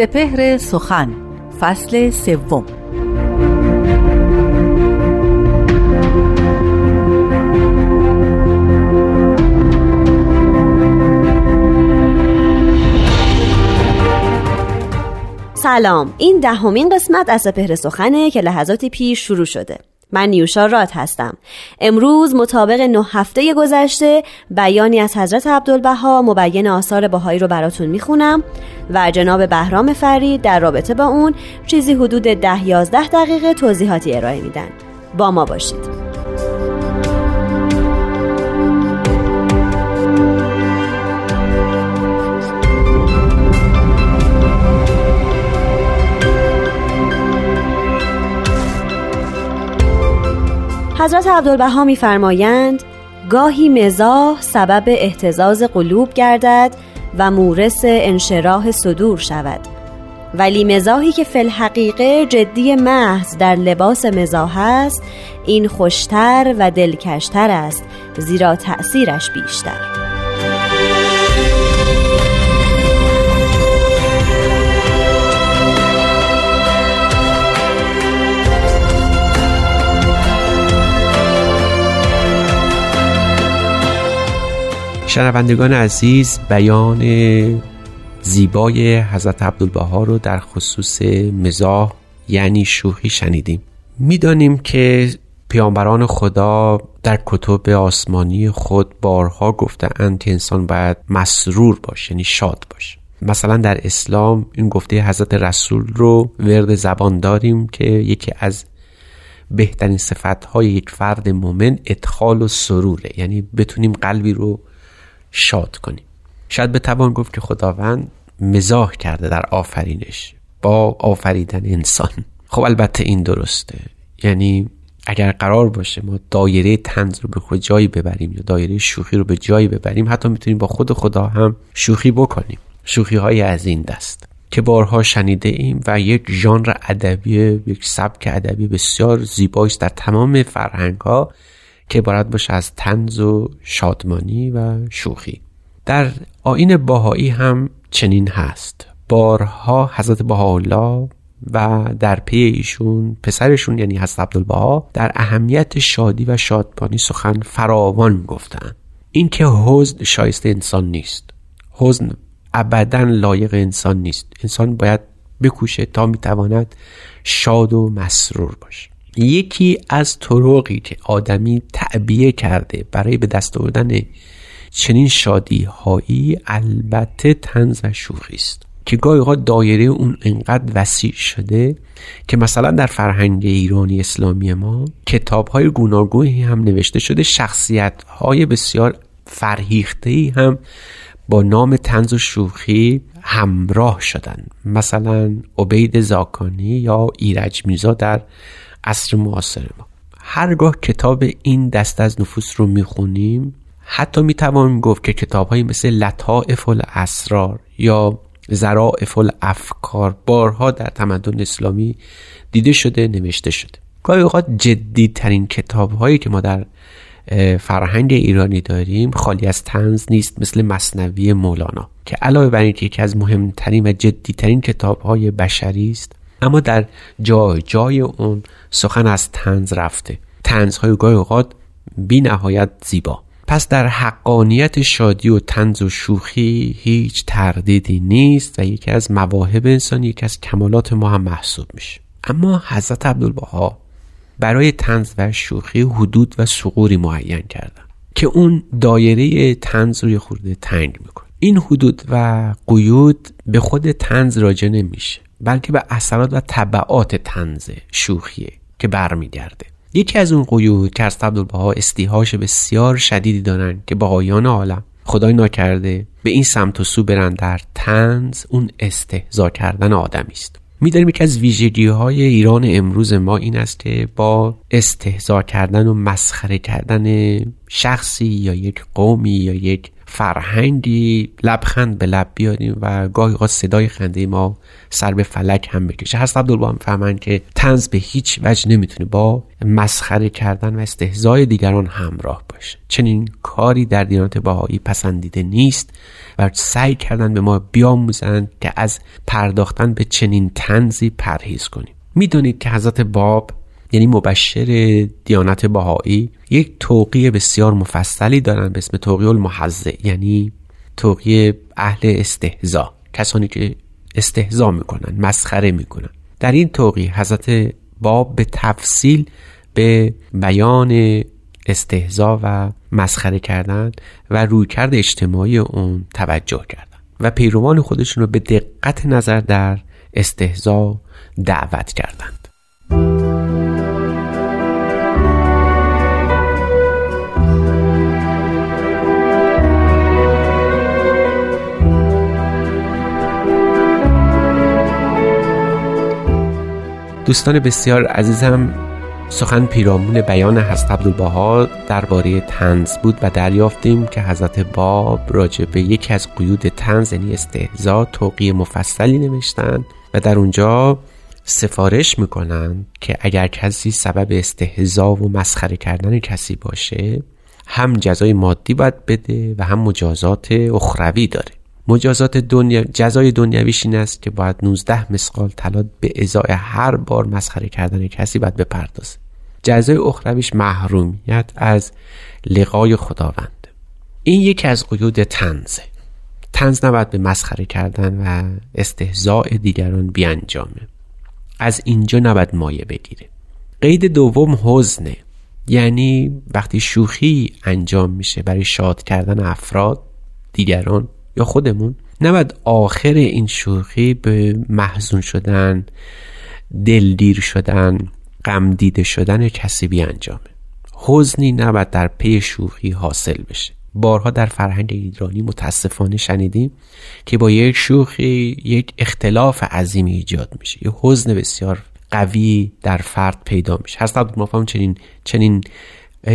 سپهر سخن فصل سوم. سلام این دهمین قسمت از سپهر سخنه که لحظاتی پیش شروع شده. من نیوشا راد هستم. امروز مطابق نه هفته گذشته بیانی از حضرت عبدالبها مبین آثار بهایی رو براتون می‌خونم و جناب بهرام فرید در رابطه با اون چیزی حدود ده یازده دقیقه توضیحاتی ارائه میدن. با ما باشید. حضرت عبدالبها میفرمایند گاهی مزاح سبب احتزاز قلوب گردد و مورس انشراح صدور شود. ولی مزاحی که فی الحقیقه جدی محض در لباس مزاح است این خوشتر و دلکشتر است زیرا تأثیرش بیشتر. شنوندگان عزیز بیان زیبای حضرت عبدالبها رو در خصوص مزاح یعنی شوخی شنیدیم. می‌دانیم که پیامبران خدا در کتب آسمانی خود بارها گفتهاند که انسان باید مسرور باشه یعنی شاد باشه. مثلا در اسلام این گفته حضرت رسول رو ورد زبان داریم که یکی از بهترین صفتهای یک فرد مؤمن ادخال و سروره یعنی بتونیم قلبی رو شاد کنیم شاید بتوان گفت که خداوند مزاح کرده در آفرینش با آفریدن انسان. خب البته این درسته. یعنی اگر قرار باشه ما دایره تنز رو به خود جایی ببریم یا دایره شوخی رو به جایی ببریم حتی می‌تونیم با خود خدا هم شوخی بکنیم. شوخی های از این دست که بارها شنیده ایم و یک ژانر ادبی یک سبک ادبی بسیار زیبایی در تمام فرهنگ ها که عبارت باشه از تنز و شادمانی و شوخی. در آین باهایی هم چنین هست. بارها حضرت بهاءالله و در پی ایشون پسرشون یعنی حضرت عبدالبها در اهمیت شادی و شادمانی سخن فراوان گفتن اینکه حزن شایسته انسان نیست. حزن ابدا لایق انسان نیست. انسان باید بکوشه تا می‌تواند شاد و مسرور باشه. یکی از طرقی که آدمی تعبیه کرده برای به دست آوردن چنین شادی هایی البته تنز و شوخی است. که گاهی اوقات دایره اون انقدر وسیع شده که مثلا در فرهنگ ایرانی اسلامی ما کتاب های گوناگونی هم نوشته شده شخصیت های بسیار فرهیخته هم با نام تنز و شوخی همراه شدن. مثلا عبید زاکانی یا ایرج میرزا در عصر معاصر ما. هرگاه کتاب این دست از نفوس رو می‌خونیم حتی می‌توانیم گفت که کتاب های مثل لطائف الاسرار یا زرائف الافکار بارها در تمدن اسلامی دیده شده نوشته شده. گاهی اوقات جدی ترین کتاب هایی که ما در فرهنگ ایرانی داریم خالی از تنز نیست مثل مصنوی مولانا که علاوه بر اینکه یکی از مهمترین و جدیترین کتاب های بشری است اما در جای جای اون سخن از تنز رفته. تنزهای گاهی اوقات بی نهایت زیبا. پس در حقانیت شادی و تنز و شوخی هیچ تردیدی نیست و یکی از مواهب انسان یکی از کمالات ما هم محسوب میشه. اما حضرت عبدالبها برای تنز و شوخی حدود و سقوری معین کردن که اون دایره تنز رو خورده تنگ می‌کنه. این حدود و قیود به خود تنز راجع نمیشه. بلکه به اثرات و طبعات تنز شوخیه که برمیگرده. یکی از اون قیود که از عبدالبها استیهاش بسیار شدیدی دارن که بهایان عالم خدای ناکرده به این سمت و سو برن در تنز اون استهزا کردن آدمی است. می‌دانیم یکی از ویژگی های ایران امروز ما این است که با استهزا کردن و مسخره کردن شخصی یا یک قومی یا یک فرهنگی لبخند به لب بیاریم و گاهی اوقات صدای خنده ما سر به فلک هم بکشه. هست عبدالبها هم که تنز به هیچ وجه نمی‌تونه با مسخره کردن و استهزای دیگران همراه باشه. چنین کاری در دیانت بهایی پسندیده نیست و سعی کردن به ما بیاموزند که از پرداختن به چنین تنزی پرهیز کنیم. می‌دونید که حضرت باب یعنی مبشر دیانت بهایی یک توقیه بسیار مفصلی دارن به اسم توقیه المحزه یعنی توقیه اهل استهزا کسانی که استهزا می‌کنن مسخره می‌کنن. در این توقیه حضرت باب به تفصیل به بیان استهزا و مسخره کردن و رویکرد اجتماعی اون توجه کردن و پیروان خودشون رو به دقت نظر در استهزا دعوت کردند دوستان بسیار عزیزم سخن پیرامون بیان حضرت عبدالبها درباره تنز بود و دریافتیم که حضرت باب راجع به یکی از قیود تنز یعنی استهزا توقی مفصلی نوشتن و در اونجا سفارش می‌کنن که اگر کسی سبب استهزا و مسخره کردن کسی باشه هم جزای مادی باید بده و هم مجازات اخروی داره. مجازات دنیا جزای دنیویش این است که باید 19 مسقال طلا به ازای هر بار مسخره کردن کسی باید بپردازه. جزای اخرویش محرومیت از لقای خداوند. این یکی از قیود تنزه تنز نباید به مسخره کردن و استهزاء دیگران بیانجامه. از اینجا نباید مایه بگیره. قید دوم حزنه. یعنی وقتی شوخی انجام میشه برای شاد کردن افراد دیگران یا خودمون. نباید آخر این شوخی به محزون شدن دلدیر شدن غم دیده شدن کسی بیانجامه. حزنی نباید در پی شوخی حاصل بشه. بارها در فرهنگ ایرانی متاسفانه شنیدیم که با یک شوخی یک اختلاف عظیمی ایجاد میشه. یه حزن بسیار قوی در فرد پیدا میشه. هست عبدالمفهم چنین چنین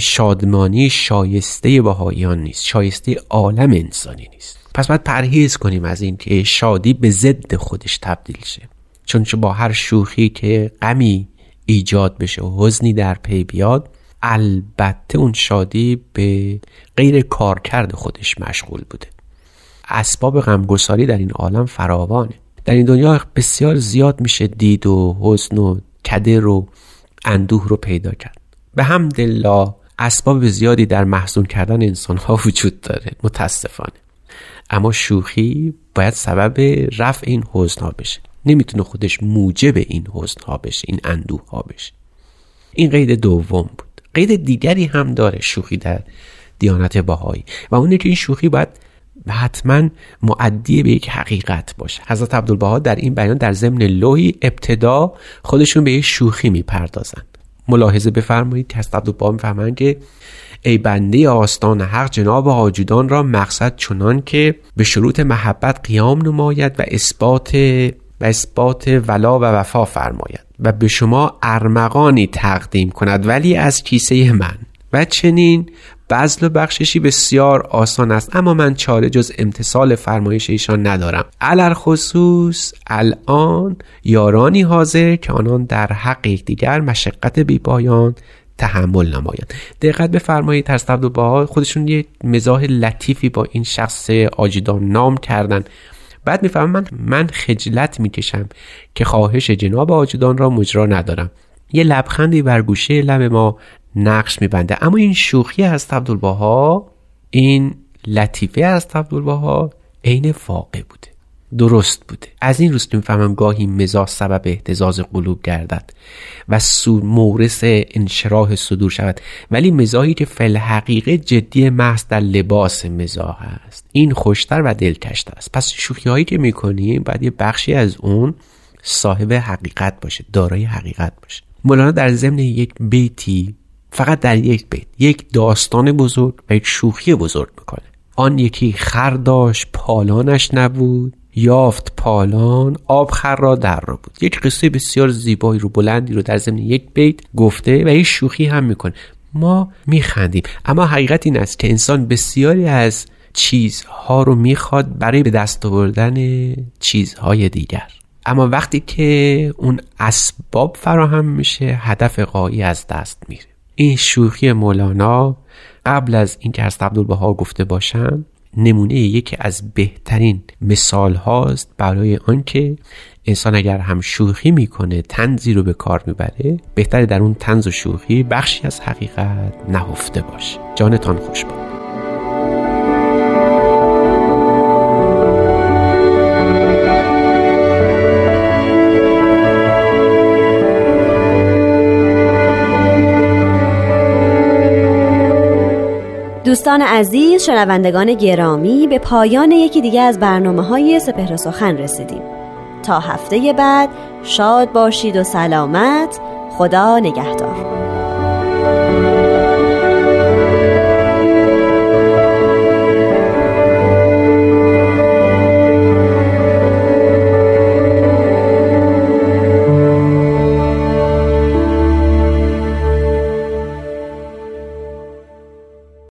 شادمانی شایسته بهاییان نیست شایسته عالم انسانی نیست. پس باید پرهیز کنیم از این که شادی به ضد خودش تبدیل شه. چون با هر شوخی که غمی ایجاد بشه و حزنی در پی بیاد البته اون شادی به غیر کارکرد خودش مشغول بوده. اسباب غمگساری در این عالم فراوانه. در این دنیا بسیار زیاد میشه دید و حزن و کدر و اندوه رو پیدا کرد. به هم دلا اسباب زیادی در محزون کردن انسان ها وجود داره. متاسفانه. اما شوخی باید سبب رفع این حزن ها بشه. نمی‌تونه خودش موجب این حزن ها بشه این اندوه ها بشه. این قید دوم بود. قید دیگری هم داره شوخی در دیانت باهایی و اونه که این شوخی باید حتما معدی به یک حقیقت باشه. حضرت عبدالبها در این بیان در ضمن لوحی ابتدا خودشون به یک شوخی می‌پردازن. ملاحظه بفرمایید که حضرت عبدالبها می‌فهمند که ای بنده آستان حق جناب حاجودان را مقصد چنان که به شروط محبت قیام نماید و اثبات و اثبات ولا و وفا فرماید و به شما ارمغانی تقدیم کند. ولی از کیسه من و چنین بذل و بخششی بسیار آسان است اما من چاره جز امتصال فرمایش ایشان ندارم. علر خصوص الان یارانی حاضر که آنان در حق یکدیگر مشقت بیپایان تحمل نمایند. دقت بفرمایید ترس با خودشون یه مزاح لطیفی با این شخص آجیدان نام کردن. بعد می‌فهمم من من خجلت می‌کشم که خواهش جناب آجودان را مجرا ندارم. یه لبخندی بر گوشه لب ما نقش میبنده. اما این شوخی از عبدالبها این لطیفه از عبدالبها عین واقع بوده درست بوده. از این روز می‌فهمم گاهی مزاح سبب احتزاز قلوب گردد و مورس انشراح صدور شود. ولی مزاحی که فل حقیقه جدی محض در لباس مزاح است. این خوشتر و دلکشتر است. پس شوخی هایی که می‌کنیم باید یه بخشی از اون صاحب حقیقت باشه دارای حقیقت باشه. مولانا در ضمن یک بیتی فقط در یک بیت یک داستان بزرگ و یک شوخی بزرگ می‌کنه. آن یکی خر داشت پالانش نبود یافت پالان آبخر را در را بود. یک قصه بسیار زیبایی رو بلندی رو در ضمن یک بیت گفته و یک شوخی هم می‌کنه. ما میخندیم اما حقیقت این است که انسان بسیاری از چیزها رو می‌خواد برای به دست آوردن چیزهای دیگر. اما وقتی که اون اسباب فراهم میشه هدف قایی از دست میره. این شوخی مولانا قبل از اینکه از عبدالبها گفته باشم نمونه یکی از بهترین مثال هاست برای آنکه انسان اگر هم شوخی می‌کنه تنزی رو به کار می‌بره بهتره در اون تنز و شوخی بخشی از حقیقت نهفته باشه. جانتان خوش باد. دوستان عزیز شنوندگان گرامی به پایان یکی دیگه از برنامه های سپهر سخن رسیدیم. تا هفته بعد شاد باشید و سلامت. خدا نگهدار.